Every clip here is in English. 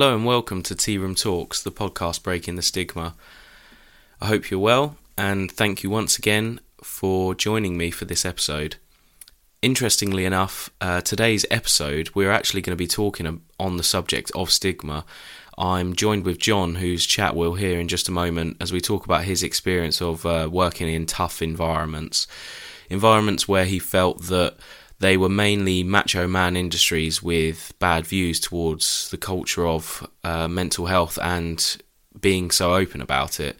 Hello and welcome to Tearoom Talks, the podcast breaking the stigma. I hope you're well, and thank you once again for joining me for this episode. Interestingly enough, uh, today's episode we're actually going to be talking on the subject of stigma. I'm joined with Jon, whose chat we'll hear in just a moment as we talk about his experience of uh, working in tough environments. Environments where he felt that they were mainly macho man industries with bad views towards the culture of uh, mental health and being so open about it.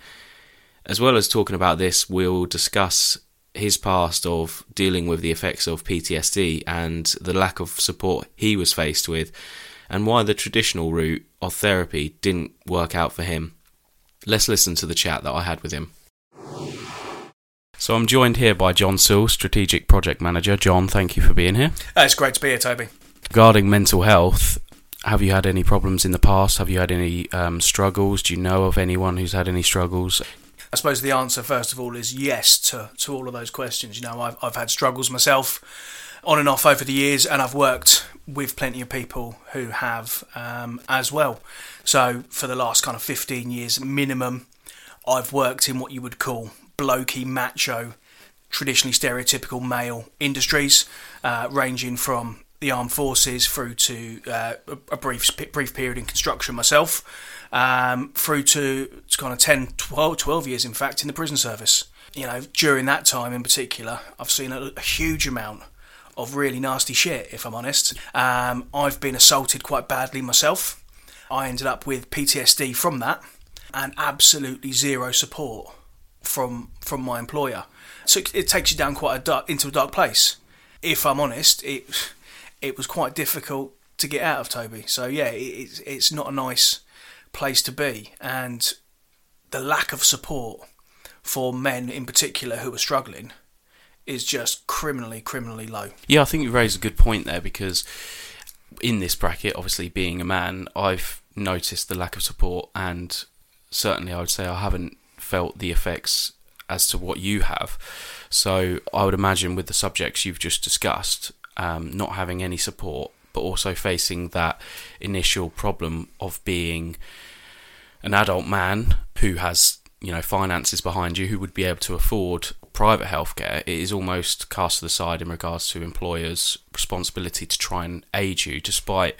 As well as talking about this, we'll discuss his past of dealing with the effects of PTSD and the lack of support he was faced with, and why the traditional route of therapy didn't work out for him. Let's listen to the chat that I had with him. So I'm joined here by Jon Sill, Strategic Project Manager. Jon, thank you for being here. Uh, it's great to be here, Toby. Regarding mental health, have you had any problems in the past? Have you had any um, struggles? Do you know of anyone who's had any struggles? I suppose the answer, first of all, is yes to, to all of those questions. You know, I've, I've had struggles myself on and off over the years, and I've worked with plenty of people who have um, as well. So, for the last kind of 15 years minimum, I've worked in what you would call blokey, macho, traditionally stereotypical male industries, uh, ranging from the armed forces through to uh, a brief brief period in construction myself, um, through to kind of 10, 12, 12, years, in fact, in the prison service. You know, during that time in particular, I've seen a, a huge amount of really nasty shit, if I'm honest. Um, I've been assaulted quite badly myself. I ended up with PTSD from that and absolutely zero support from from my employer. So it, it takes you down quite a dark into a dark place. If I'm honest, it it was quite difficult to get out of Toby. So yeah, it, it's it's not a nice place to be, and the lack of support for men in particular who are struggling is just criminally criminally low. Yeah, I think you raise a good point there because in this bracket, obviously being a man, I've noticed the lack of support and certainly I would say I haven't felt the effects as to what you have. So I would imagine with the subjects you've just discussed, um, not having any support, but also facing that initial problem of being an adult man who has you know finances behind you who would be able to afford private healthcare it is almost cast to the side in regards to employers responsibility to try and aid you despite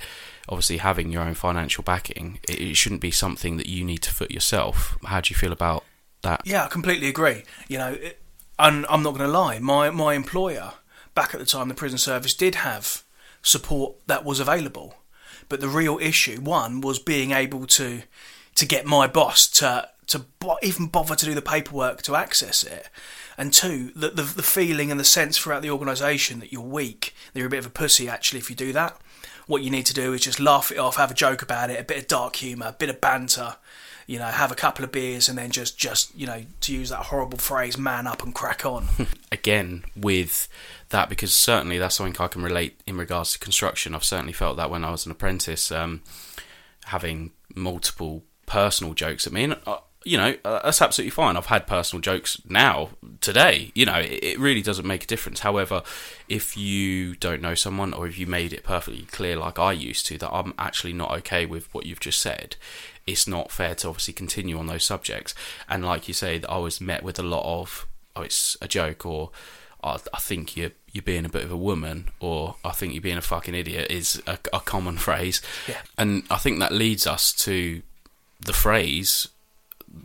obviously having your own financial backing it, shouldn't be something that you need to foot yourself how do you feel about that. Yeah, I completely agree. You know, it, and I'm not going to lie, my my employer back at the time, the prison service did have support that was available, but the real issue one was being able to to get my boss to to even bother to do the paperwork to access it. And two, the, the, the feeling and the sense throughout the organisation that you're weak, that you're a bit of a pussy actually if you do that. What you need to do is just laugh it off, have a joke about it, a bit of dark humour, a bit of banter, you know, have a couple of beers and then just, just you know, to use that horrible phrase, man up and crack on. Again, with that, because certainly that's something I can relate in regards to construction. I've certainly felt that when I was an apprentice, um, having multiple personal jokes at me. And, uh, you know, uh, that's absolutely fine. I've had personal jokes now, today. You know, it, it, really doesn't make a difference. However, if you don't know someone or if you made it perfectly clear, like I used to, that I'm actually not okay with what you've just said, it's not fair to obviously continue on those subjects. And like you say, I was met with a lot of, oh, it's a joke, or I, I think you're you're being a bit of a woman, or I think you're being a fucking idiot is a, a common phrase. Yeah. And I think that leads us to the phrase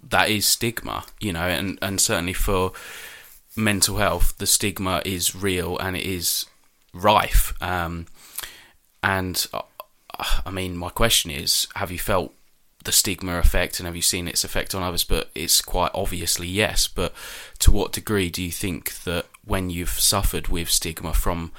that is stigma, you know, and, and certainly for mental health, the stigma is real and it is rife. Um, and uh, I mean, my question is have you felt the stigma effect and have you seen its effect on others? But it's quite obviously yes. But to what degree do you think that when you've suffered with stigma from,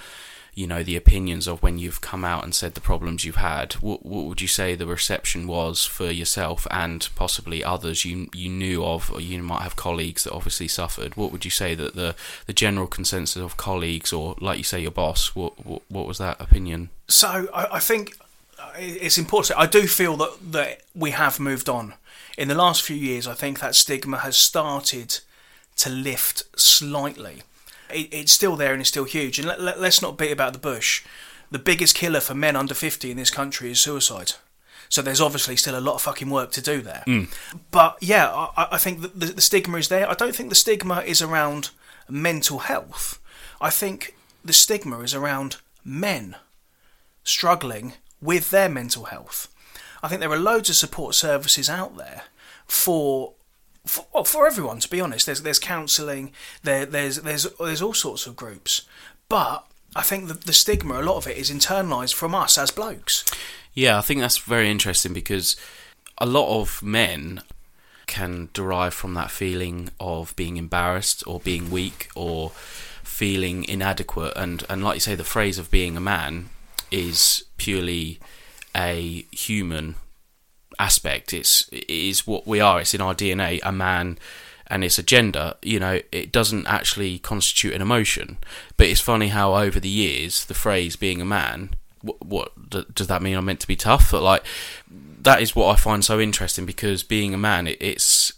you know, the opinions of when you've come out and said the problems you've had, what, what would you say the reception was for yourself and possibly others you you knew of, or you might have colleagues that obviously suffered? What would you say that the the general consensus of colleagues, or like you say, your boss, what what, what was that opinion? So I, I think uh, it's important. I do feel that that we have moved on in the last few years. I think that stigma has started to lift slightly. It, it's still there and it's still huge. And let, let, let's not beat about the bush. The biggest killer for men under fifty in this country is suicide. So there's obviously still a lot of fucking work to do there. Mm. But yeah, I, I think the, the stigma is there. I don't think the stigma is around mental health. I think the stigma is around men struggling with their mental health. I think there are loads of support services out there for for, well, for everyone. To be honest, there's there's counselling, there there's there's there's all sorts of groups, but I think the, the stigma, a lot of it is internalised from us as blokes. Yeah, I think that's very interesting because a lot of men can derive from that feeling of being embarrassed or being weak or feeling inadequate and and like you say the phrase of being a man is purely a human aspect. It's it is what we are. It's in our DNA a man and it's a gender. You know it doesn't actually constitute an emotion. But it's funny how over the years the phrase being a man what, what does that mean I'm meant to be tough? But like that is what I find so interesting because being a man it, it's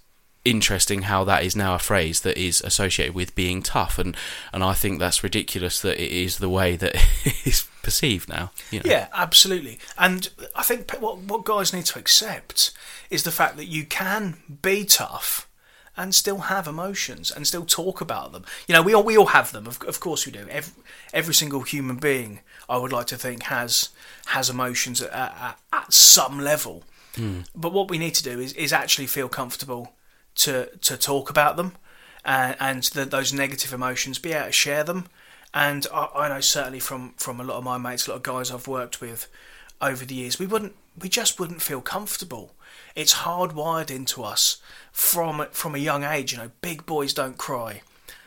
interesting how that is now a phrase that is associated with being tough. And and I think that's ridiculous that it is the way that it is perceived now you know? Yeah, absolutely. And I think what what guys need to accept is the fact that you can be tough and still have emotions and still talk about them. You know, we all we all have them. Of, of course we do. Every, every single human being, I would like to think, has has emotions at, at, at some level. Hmm. But what we need to do is, is actually feel comfortable to to talk about them uh, and, and the, those negative emotions, be able to share them. And I, I know certainly from, from a lot of my mates, a lot of guys I've worked with over the years, we wouldn't we just wouldn't feel comfortable. It's hardwired into us from from a young age. You know, big boys don't cry.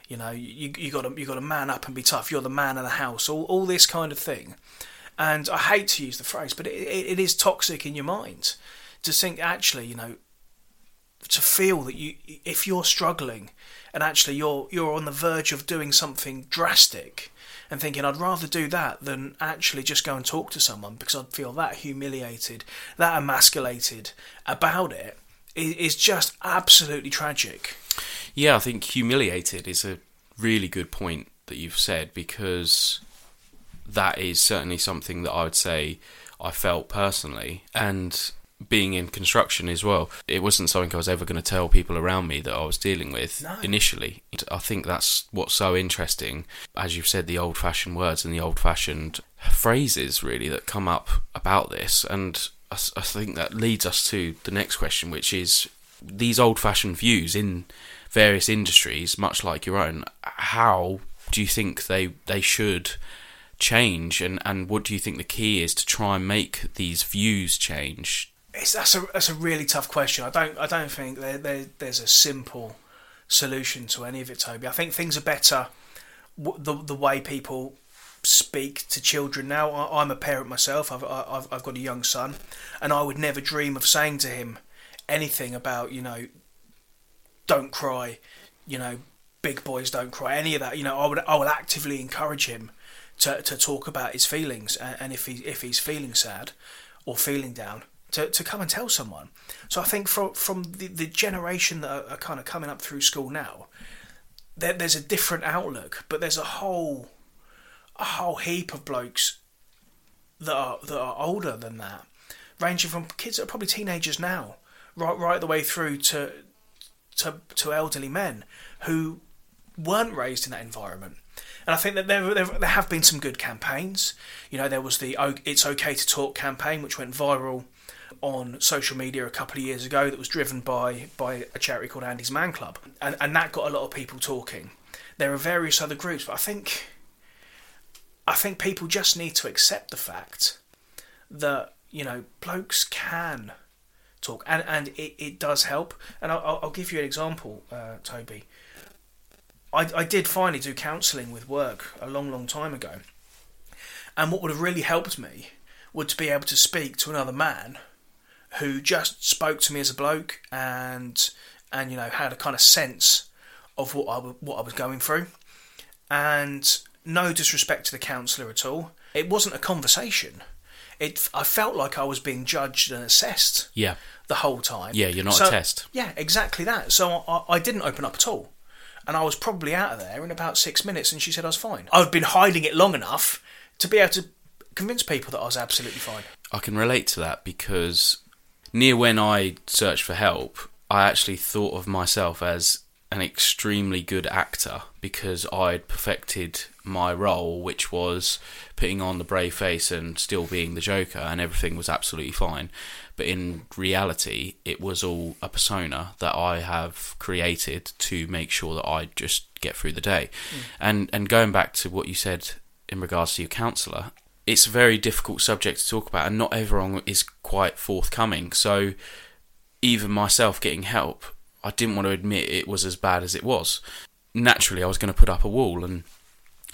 You know, you you got to you got to man up and be tough. You're the man of the house. All all this kind of thing. And I hate to use the phrase, but it, it, it is toxic in your mind to think actually, you know, to feel that you if you're struggling and actually you're you're on the verge of doing something drastic and thinking I'd rather do that than actually just go and talk to someone because I'd feel that humiliated, that emasculated about it is just absolutely tragic. Yeah, I think humiliated is a really good point that you've said because that is certainly something that I would say I felt personally. And being in construction as well, it wasn't something I was ever going to tell people around me that I was dealing with No. initially. I think that's what's so interesting. As you've said, the old fashioned words and the old fashioned phrases really that come up about this. And I think that leads us to the next question, which is these old fashioned views in various industries, much like your own, how do you think they, they should change and, and what do you think the key is to try and make these views change? It's, that's a that's a really tough question. I don't I don't think there, there there's a simple solution to any of it, Toby. I think things are better the the way people speak to children now. I, I'm a parent myself. I've, I- I've I've got a young son, and I would never dream of saying to him anything about you know don't cry, you know big boys don't cry, any of that. You know I would I would actively encourage him to, to talk about his feelings and, and if he if he's feeling sad or feeling down to, to come and tell someone. So I think from from the, the generation that are, are kind of coming up through school now, there, there's a different outlook, but there's a whole a whole heap of blokes that are that are older than that, ranging from kids that are probably teenagers now, right right the way through to to to elderly men who weren't raised in that environment. And I think that there, there, there have been some good campaigns. You know, there was the It's Okay to Talk campaign, which went viral on social media a couple of years ago, that was driven by, by a charity called Andy's Man Club. And, and that got a lot of people talking. There are various other groups, but I think, I think people just need to accept the fact that, you know, blokes can talk. And, and it, it does help. And I'll, I'll give you an example, uh, Toby. I, I did finally do counselling with work a long, long time ago. And what would have really helped me would to be able to speak to another man who just spoke to me as a bloke and and you know had a kind of sense of what I what I was going through. And no disrespect to the counsellor at all. It wasn't a conversation. It I felt like I was being judged and assessed Yeah. the whole time. Yeah, you're not So- a test. Yeah, exactly that. So I, I didn't open up at all. And I was probably out of there in about six minutes, and she said I was fine. I'd been hiding it long enough to be able to convince people that I was absolutely fine. I can relate to that because near when I searched for help, I actually thought of myself as an extremely good actor because I'd perfected my role, which was putting on the brave face and still being the Joker, and everything was absolutely fine. But in reality, it was all a persona that I have created to make sure that I just get through the day. Mm. And and going back to what you said in regards to your counsellor, it's a very difficult subject to talk about, and not everyone is quite forthcoming. So even myself getting help I didn't want to admit it was as bad as it was. Naturally, I was going to put up a wall and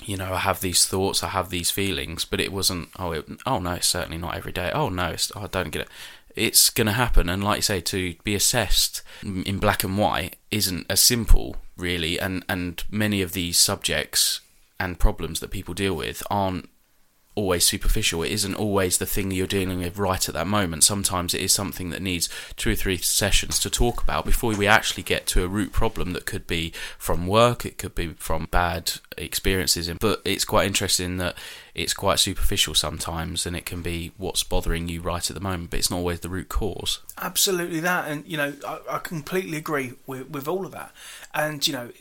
you know, I have these thoughts, I have these feelings, but it wasn't. Oh, it, oh no, it's certainly not every day. Oh no, oh, I don't get it. It's going to happen, and like you say, to be assessed in black and white isn't as simple, really. And and many of these subjects and problems that people deal with aren't always superficial. It isn't always the thing you're dealing with right at that moment. Sometimes it is something that needs two or three sessions to talk about before we actually get to a root problem that could be from work, it could be from bad experiences. But it's quite interesting that it's quite superficial sometimes and it can be what's bothering you right at the moment, but it's not always the root cause. Absolutely that. And, you know, I, I completely agree with, with all of that. And, you know,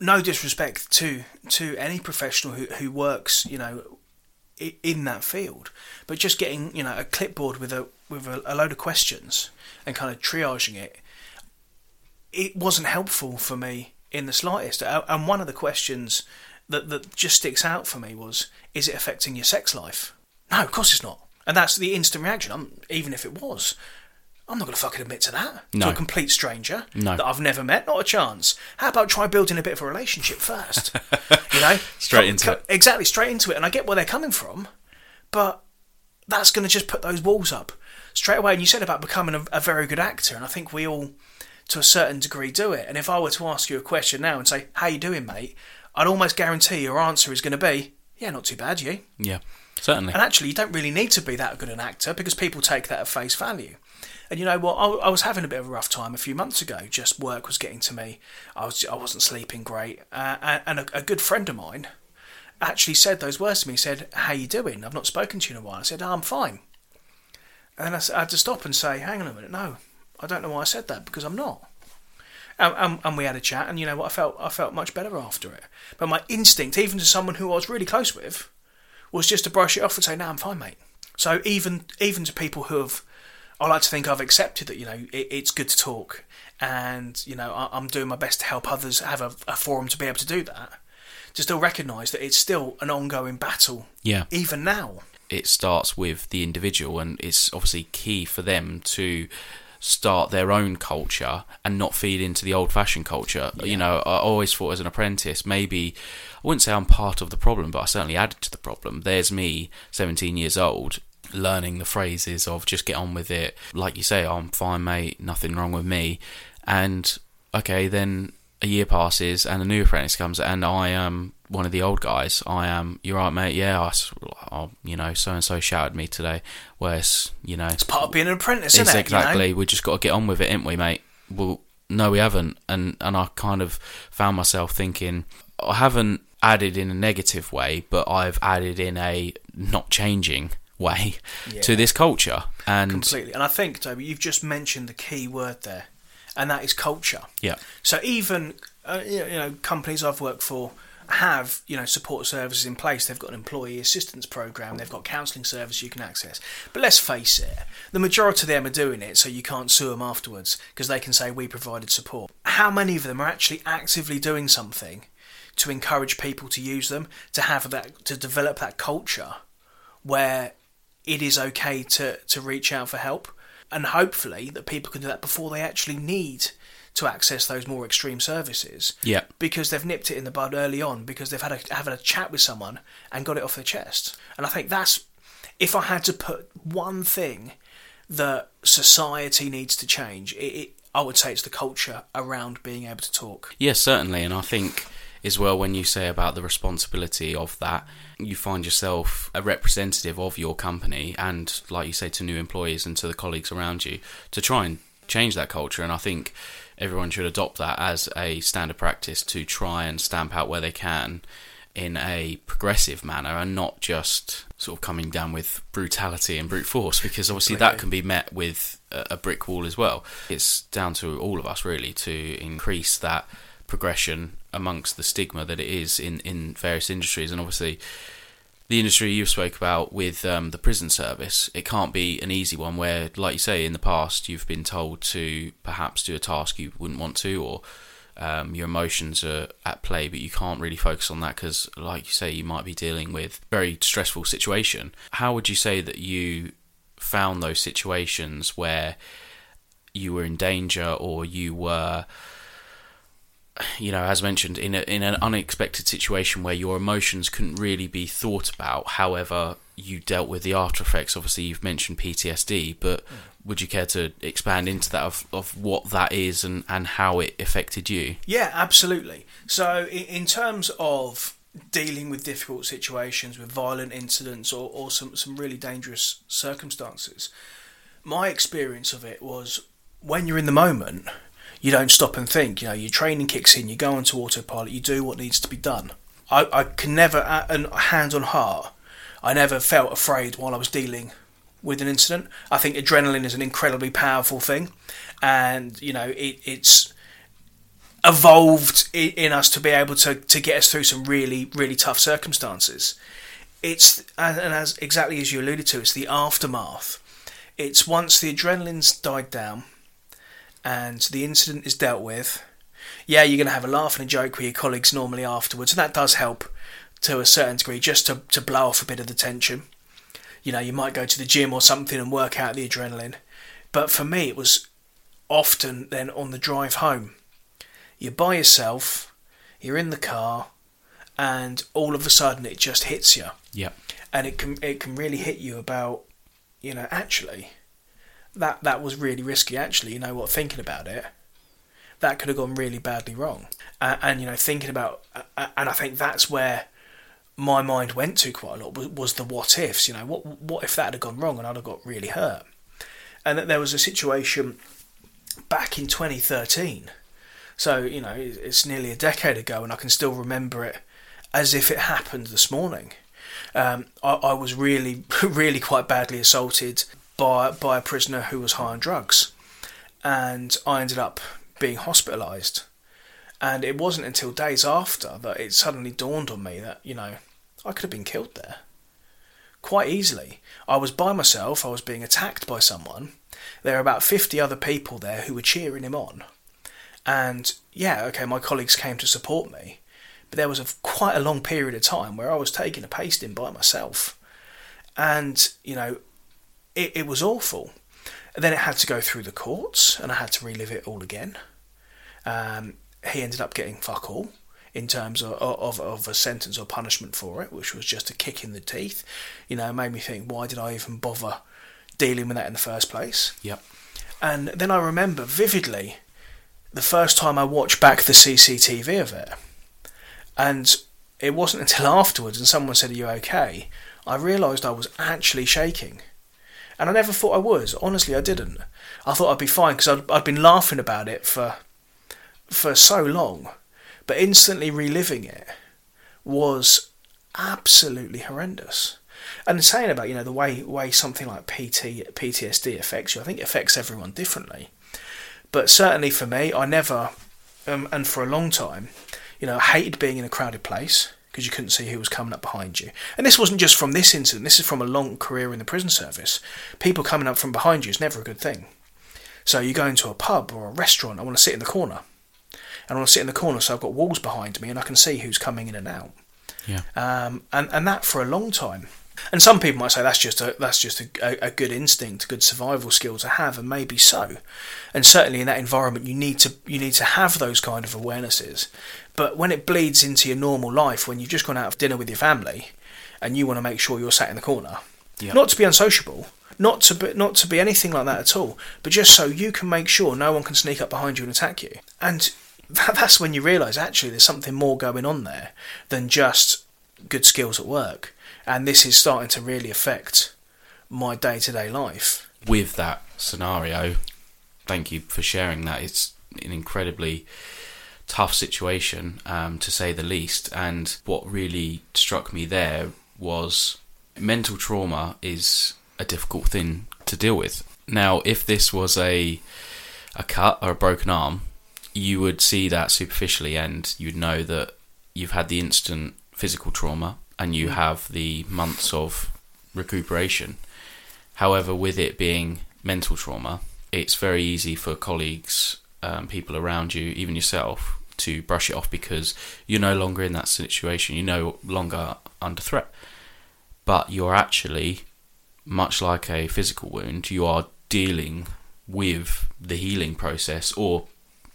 no disrespect to to any professional who, who works, you know, in that field. But just getting you know a clipboard with a with a, a load of questions and kind of triaging it, it wasn't helpful for me in the slightest. And one of the questions that that just sticks out for me was, is it affecting your sex life? No, of course it's not. And that's the instant reaction. I'm, even if it was, I'm not going to fucking admit to that no. to a complete stranger no. that I've never met. Not a chance. How about try building a bit of a relationship first? you know, straight come, into come, it. Exactly, straight into it. And I get where they're coming from, but that's going to just put those walls up straight away. And you said about becoming a, a very good actor, and I think we all, to a certain degree, do it. And if I were to ask you a question now and say, "How you doing, mate?" I'd almost guarantee your answer is going to be, "Yeah, not too bad, you." Yeah, certainly. And actually, you don't really need to be that good an actor because people take that at face value. And you know what? I, I, was having a bit of a rough time a few months ago. Just work was getting to me. I was I wasn't sleeping great, uh, and a, a, good friend of mine actually said those words to me. He said, "How you doing? I've not spoken to you in a while." I said, oh, "I'm fine." And I, I, had to stop and say, "Hang on a minute, no, I don't know why I said that because I'm not." And, and, and, we had a chat, and you know what? I felt I felt much better after it. But my instinct, even to someone who I was really close with, was just to brush it off and say, "No, I'm fine, mate." So even even to people who have I like to think I've accepted that you know it, it's good to talk, and you know I, am doing my best to help others have a, a, forum to be able to do that. To still recognise that it's still an ongoing battle. Yeah. Even now. It starts with the individual, and it's obviously key for them to start their own culture and not feed into the old fashioned culture. Yeah. You know, I always thought as an apprentice, maybe I wouldn't say I'm part of the problem, but I certainly added to the problem. There's me, 17 years old, learning the phrases of just get on with it. Like you say, oh, I'm fine, mate, nothing wrong with me. And okay, then a year passes and a new apprentice comes, and I am one of the old guys. I am, you're right, mate. Yeah, I, I you know, so and so shouted me today. Whereas, you know, it's part of being an apprentice, isn't it? Exactly. You know? We just got to get on with it, ain't we, mate? Well, no, we haven't. And and I kind of found myself thinking, I haven't added in a negative way, but I've added in a not changing way yeah. to this culture. And completely. And I think, Toby, you've just mentioned the key word there, and that is culture. Yeah. So even uh, you know companies I've worked for have you know support services in place. They've got an employee assistance program. They've got counselling service you can access. But let's face it, the majority of them are doing it so you can't sue them afterwards because they can say we provided support. How many of them are actually actively doing something to encourage people to use them to have that to develop that culture where it is okay to, to reach out for help. And hopefully that people can do that before they actually need to access those more extreme services. Yeah. Because they've nipped it in the bud early on because they've had a had a chat with someone and got it off their chest. And I think that's if I had to put one thing that society needs to change, it, it I would say it's the culture around being able to talk. Yes, certainly, and I think as well when you say about the responsibility of that. You find yourself a representative of your company and like you say to new employees and to the colleagues around you to try and change that culture. And i think everyone should adopt that as a standard practice to try and stamp out where they can in a progressive manner and not just sort of coming down with brutality and brute force because obviously that can be met with a brick wall as well. It's down to all of us really to increase that progression amongst the stigma that it is in, in various industries and obviously the industry you spoke about with um, the prison service, it can't be an easy one where, like you say, in the past you've been told to perhaps do a task you wouldn't want to, or um, your emotions are at play, but you can't really focus on that because, like you say, you might be dealing with very stressful situation. How would you say that you found those situations where you were in danger or you were you know, as mentioned, in a, in an unexpected situation where your emotions couldn't really be thought about. However, you dealt with the after effects. Obviously, you've mentioned PTSD, but mm. would you care to expand into that of, of what that is and, and how it affected you? Yeah, absolutely. So, in, terms of dealing with difficult situations, with violent incidents, or, or some, some really dangerous circumstances, my experience of it was when you're in the moment you don't stop and think. You know, your training kicks in, you go onto autopilot, you do what needs to be done. I, I can never, and hand on heart, I never felt afraid while I was dealing with an incident. I think adrenaline is an incredibly powerful thing, and you know, it, it's evolved in us to be able to, to get us through some really, really tough circumstances. It's, and as exactly as you alluded to, it's the aftermath. It's once the adrenaline's died down and the incident is dealt with, yeah, you're going to have a laugh and a joke with your colleagues normally afterwards, and that does help to a certain degree just to, to blow off a bit of the tension. You know, you might go to the gym or something and work out the adrenaline. But for me, it was often then on the drive home. You're by yourself, you're in the car, and all of a sudden it just hits you. Yeah. And it can it can really hit you about, you know, actually, that that was really risky. Actually, you know what? Thinking about it, that could have gone really badly wrong. Uh, and you know, thinking about, uh, and I think that's where my mind went to quite a lot was, was, the what ifs. You know, what what if that had gone wrong and I'd have got really hurt? And that there was a situation back in 2013. So you know, it's nearly a decade ago, and I can still remember it as if it happened this morning. Um, I, I, was really, really quite badly assaulted by by a prisoner who was high on drugs, and I ended up being hospitalised. And it wasn't until days after that it suddenly dawned on me that you know I could have been killed there quite easily. I was by myself. I was being attacked by someone. There were about fifty other people there who were cheering him on, and yeah, okay, my colleagues came to support me, but there was a quite a long period of time where I was taking a pasting by myself, and you know it, it was awful. And then it had to go through the courts, and I had to relive it all again. Um, he ended up getting fuck all in terms of, of, of a sentence or punishment for it, which was just a kick in the teeth. You know, made me think, why did I even bother dealing with that in the first place? Yep. And then I remember vividly the first time I watched back the CCTV of it. And it wasn't until afterwards, and someone said, Are you okay? I realised I was actually shaking and I never thought I was. Honestly, I didn't. I thought I'd be fine because I'd, I'd been laughing about it for for so long, but instantly reliving it was absolutely horrendous. And saying about you know the way way something like PT PTSD affects you, I think it affects everyone differently. But certainly for me, I never, um, and for a long time, you know, I hated being in a crowded place because you couldn't see who was coming up behind you. And this wasn't just from this incident, this is from a long career in the prison service. People coming up from behind you is never a good thing. So you go into a pub or a restaurant, I want to sit in the corner. And I want to sit in the corner so I've got walls behind me and I can see who's coming in and out. Yeah. Um, and, and that for a long time. And some people might say that's just a that's just a, a, good instinct, a good survival skill to have, and maybe so. And certainly in that environment, you need to you need to have those kind of awarenesses. But when it bleeds into your normal life, when you've just gone out for dinner with your family, and you want to make sure you're sat in the corner, yep. not to be unsociable, not to be, not to be anything like that at all, but just so you can make sure no one can sneak up behind you and attack you. And that, that's when you realise actually there's something more going on there than just good skills at work and this is starting to really affect my day to day life. With that scenario, thank you for sharing that. It's an incredibly tough situation, um, to say the least. And what really struck me there was mental trauma is a difficult thing to deal with. Now, if this was a a cut or a broken arm, you would see that superficially, and you'd know that you've had the instant physical trauma, and you have the months of recuperation. However, with it being mental trauma, it's very easy for colleagues, um, people around you, even yourself, to brush it off because you're no longer in that situation. You're no longer under threat. But you're actually, much like a physical wound, you are dealing with the healing process or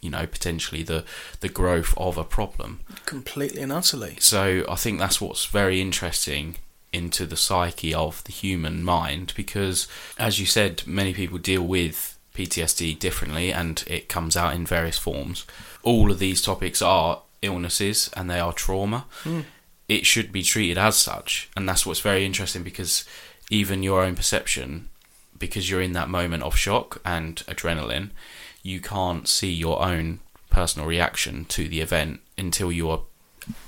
you know potentially the the growth of a problem. Completely and utterly. So i think that's what's very interesting into the psyche of the human mind because as you said many people deal with PTSD differently and it comes out in various forms. All of these topics are illnesses and they are trauma. Mm. it should be treated as such. And that's what's very interesting because even your own perception because you're in that moment of shock and adrenaline, you can't see your own personal reaction to the event until you are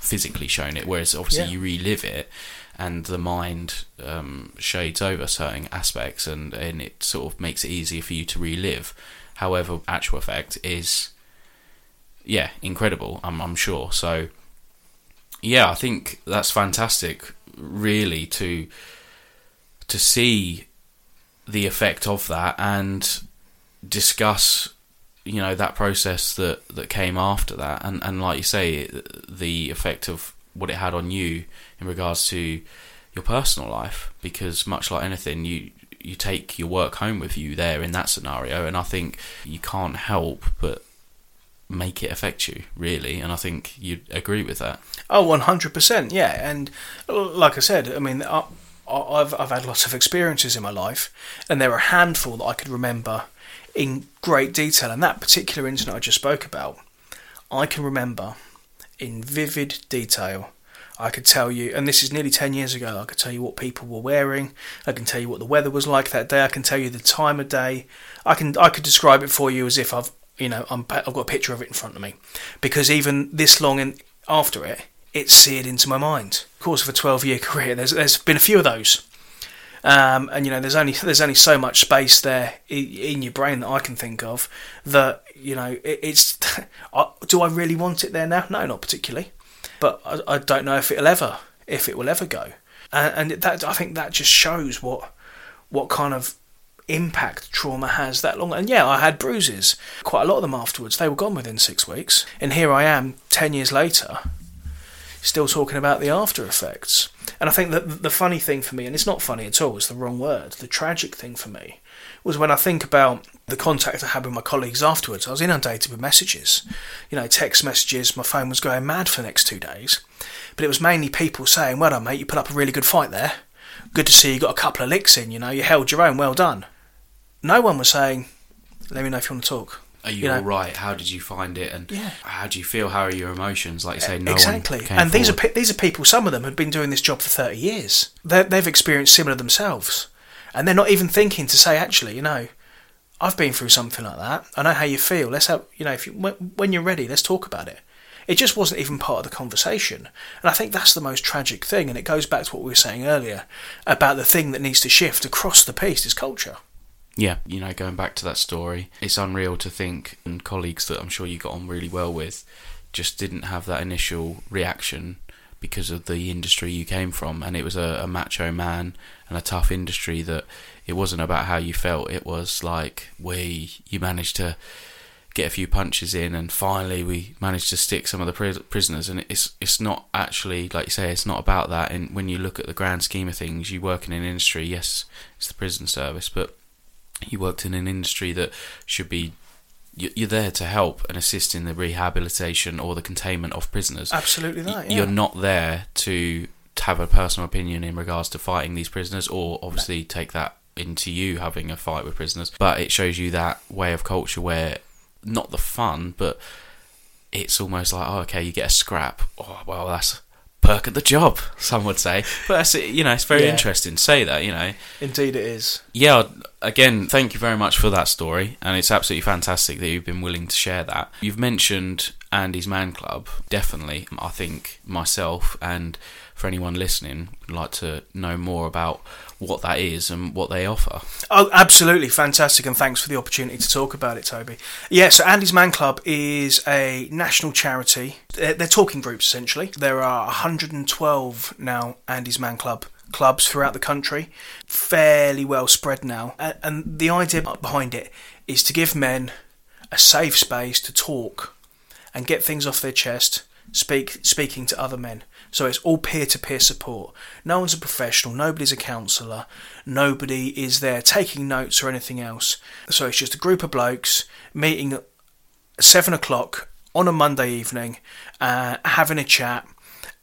physically shown it. Whereas obviously yeah. you relive it, and the mind um, shades over certain aspects, and and it sort of makes it easier for you to relive. However, actual effect is, yeah, incredible. I'm I'm sure. So, yeah, I think that's fantastic. Really to to see the effect of that and discuss you know that process that that came after that. And and like you say the effect of what it had on you in regards to your personal life because much like anything you you take your work home with you there in that scenario. And I think you can't help but make it affect you really. And I think you'd agree with that. Oh 100% yeah. And like I said I mean I've I've had lots of experiences in my life, and there are a handful that I could remember in great detail. And that particular incident I just spoke about, I can remember in vivid detail. I could tell you, and this is nearly 10 years ago, I could tell you what people were wearing. I can tell you what the weather was like that day. I can tell you the time of day. I can I could describe it for you as if I've you know i have got a picture of it in front of me, because even this long and after it, it's seared into my mind. Of course, of a 12 year career, there's there's been a few of those. Um, and you know, there's only there's only so much space there in, your brain that I can think of. That you know, it, it's. do I really want it there now? No, not particularly. But I, I don't know if it'll ever if it will ever go. And, and that I think that just shows what what kind of impact trauma has that long. And yeah, I had bruises, quite a lot of them afterwards. They were gone within six weeks. And here I am, 10 years later, still talking about the after effects. And I think that the funny thing for me, and it's not funny at all, it's the wrong word, the tragic thing for me was when I think about the contact I had with my colleagues afterwards. I was inundated with messages, you know, text messages. My phone was going mad for the next two days. But it was mainly people saying, Well done, mate, you put up a really good fight there. Good to see you got a couple of licks in, you know, you held your own, well done. No one was saying, Let me know if you want to talk. Are you, you know, all right? How did you find it? And yeah. how do you feel? How are your emotions? Like you say, no exactly. and forward. these are these are people. Some of them have been doing this job for thirty years. they they've experienced similar themselves, and they're not even thinking to say, actually, you know, I've been through something like that. I know how you feel. Let's have, you know, if you, when you're ready, let's talk about it. It just wasn't even part of the conversation. And I think that's the most tragic thing. And it goes back to what we were saying earlier about the thing that needs to shift across the piece is culture yeah, you know, going back to that story, it's unreal to think, and colleagues that I'm sure you got on really well with just didn't have that initial reaction because of the industry you came from. And it was a, a macho man and a tough industry that it wasn't about how you felt, it was like, we, you managed to get a few punches in, and finally we managed to stick some of the prisoners. And it's it's not actually like you say, it's not about that. And when you look at the grand scheme of things, you work in an industry. Yes, it's the prison service, but you worked in an industry that should be you're there to help and assist in the rehabilitation or the containment of prisoners. Absolutely that. Yeah. You're not there to have a personal opinion in regards to fighting these prisoners, or obviously take that into you having a fight with prisoners. But it shows you that way of culture where not the fun, but it's almost like, oh, okay, you get a scrap. Oh, well, that's perk at the job, some would say. But that's, you know, it's very Yeah. interesting to say that, you know. Indeed, it is. Yeah, again, thank you very much for that story, and it's absolutely fantastic that you've been willing to share that. You've mentioned Andy's Man Club, definitely. I think myself and for anyone listening would like to know more about what that is and what they offer. Oh, absolutely fantastic, and thanks for the opportunity to talk about it, Toby. Yeah, so Andy's Man Club is a national charity. They're, they're talking groups essentially. There are 112 now Andy's Man Club clubs throughout the country, fairly well spread now. And, and the idea behind it is to give men a safe space to talk and get things off their chest, speak speaking to other men. So it's all peer to peer support. No one's a professional, nobody's a counsellor, nobody is there taking notes or anything else. So it's just a group of blokes meeting at seven o'clock on a Monday evening, uh, having a chat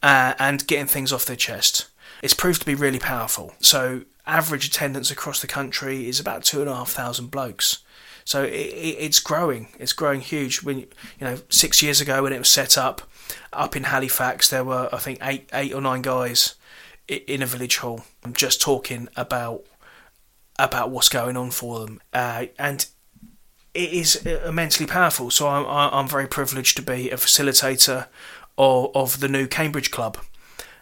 uh, and getting things off their chest. It's proved to be really powerful. So average attendance across the country is about two and a half thousand blokes. So it, it, it's growing. It's growing huge. When you know, six years ago when it was set up, up in Halifax, there were I think eight, eight or nine guys in a village hall just talking about about what's going on for them, uh, and it is immensely powerful. So I'm I'm very privileged to be a facilitator of, of the new Cambridge Club.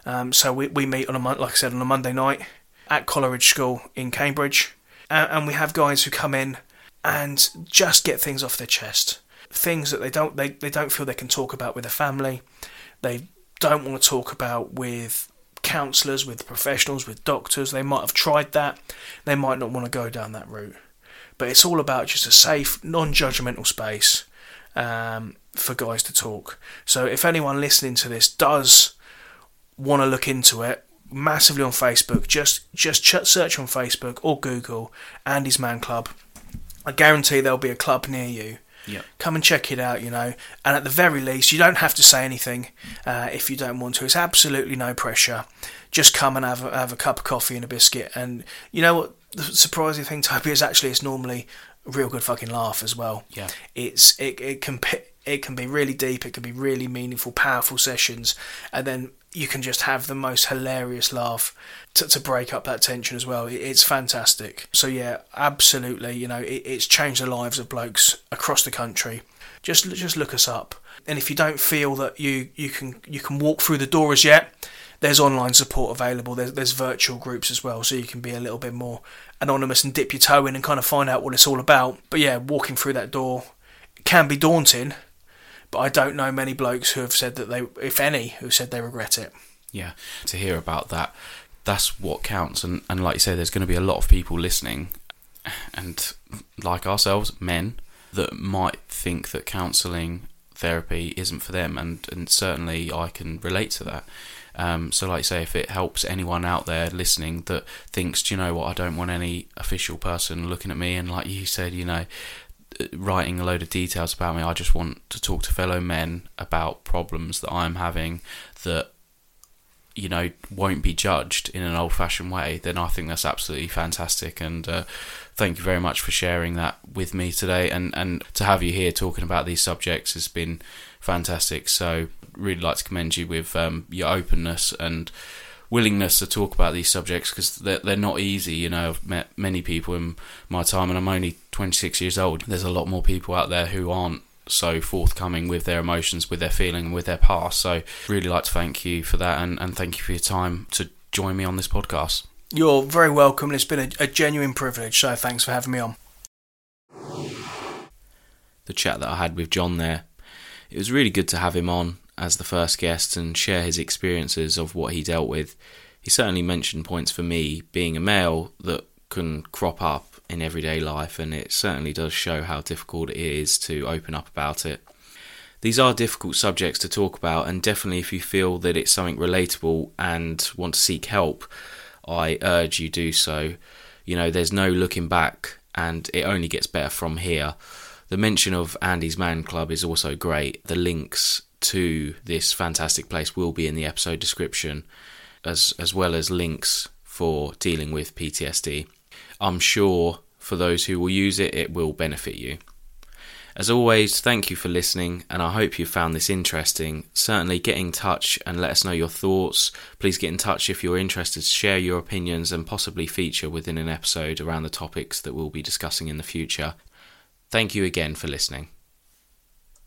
Um, so we, we meet on a like I said on a Monday night at Coleridge School in Cambridge, and, and we have guys who come in and just get things off their chest, things that they don't they, they don't feel they can talk about with their family, they don't want to talk about with counsellors, with professionals, with doctors. They might have tried that, they might not want to go down that route, but it's all about just a safe, non-judgmental space um, for guys to talk. So if anyone listening to this does want to look into it massively on Facebook, just just ch- search on Facebook or Google Andy's Man Club. I guarantee there'll be a club near you. Yeah. Come and check it out, you know. And at the very least, you don't have to say anything uh, if you don't want to. It's absolutely no pressure. Just come and have a, have a cup of coffee and a biscuit. And you know what? The surprising thing, Toby, is actually it's normally a real good fucking laugh as well. Yeah. It's it it can it can be really deep. It can be really meaningful, powerful sessions, and then you can just have the most hilarious laugh to, to break up that tension as well. It, it's fantastic. So yeah, absolutely. You know, it, it's changed the lives of blokes across the country. Just just look us up, and if you don't feel that you you can you can walk through the door as yet, there's online support available. There's there's virtual groups as well, so you can be a little bit more anonymous and dip your toe in and kind of find out what it's all about. But yeah, walking through that door can be daunting, but I don't know many blokes who have said that they, if any, who said they regret it. Yeah, to hear about that, that's what counts. And, and like you say, there's going to be a lot of people listening, and like ourselves, men, that might think that counselling therapy isn't for them. And, and certainly I can relate to that. Um, so, like you say, if it helps anyone out there listening that thinks, do you know what, I don't want any official person looking at me, and like you said, you know, writing a load of details about me. I just want to talk to fellow men about problems that I'm having that you know won't be judged in an old-fashioned way. Then I think that's absolutely fantastic. And uh, thank you very much for sharing that with me today. And and to have you here talking about these subjects has been fantastic. So really like to commend you with um, your openness and willingness to talk about these subjects because they're, they're not easy. You know, I've met many people in my time, and I'm only 26 years old. There's a lot more people out there who aren't so forthcoming with their emotions, with their feeling, with their past. So, really like to thank you for that, and, and thank you for your time to join me on this podcast. You're very welcome, and it's been a, a genuine privilege. So thanks for having me on. The chat that I had with Jon there, it was really good to have him on as the first guest and share his experiences of what he dealt with. He certainly mentioned points for me, being a male, that can crop up in everyday life, and it certainly does show how difficult it is to open up about it. These are difficult subjects to talk about, and definitely if you feel that it's something relatable and want to seek help, I urge you do so. You know, there's no looking back, and it only gets better from here. The mention of Andy's Man Club is also great. The links to this fantastic place will be in the episode description, as as well as links for dealing with PTSD. I'm sure for those who will use it, it will benefit you. As always, thank you for listening, and I hope you found this interesting. Certainly get in touch and let us know your thoughts. Please get in touch if you're interested to share your opinions and possibly feature within an episode around the topics that we'll be discussing in the future. Thank you again for listening.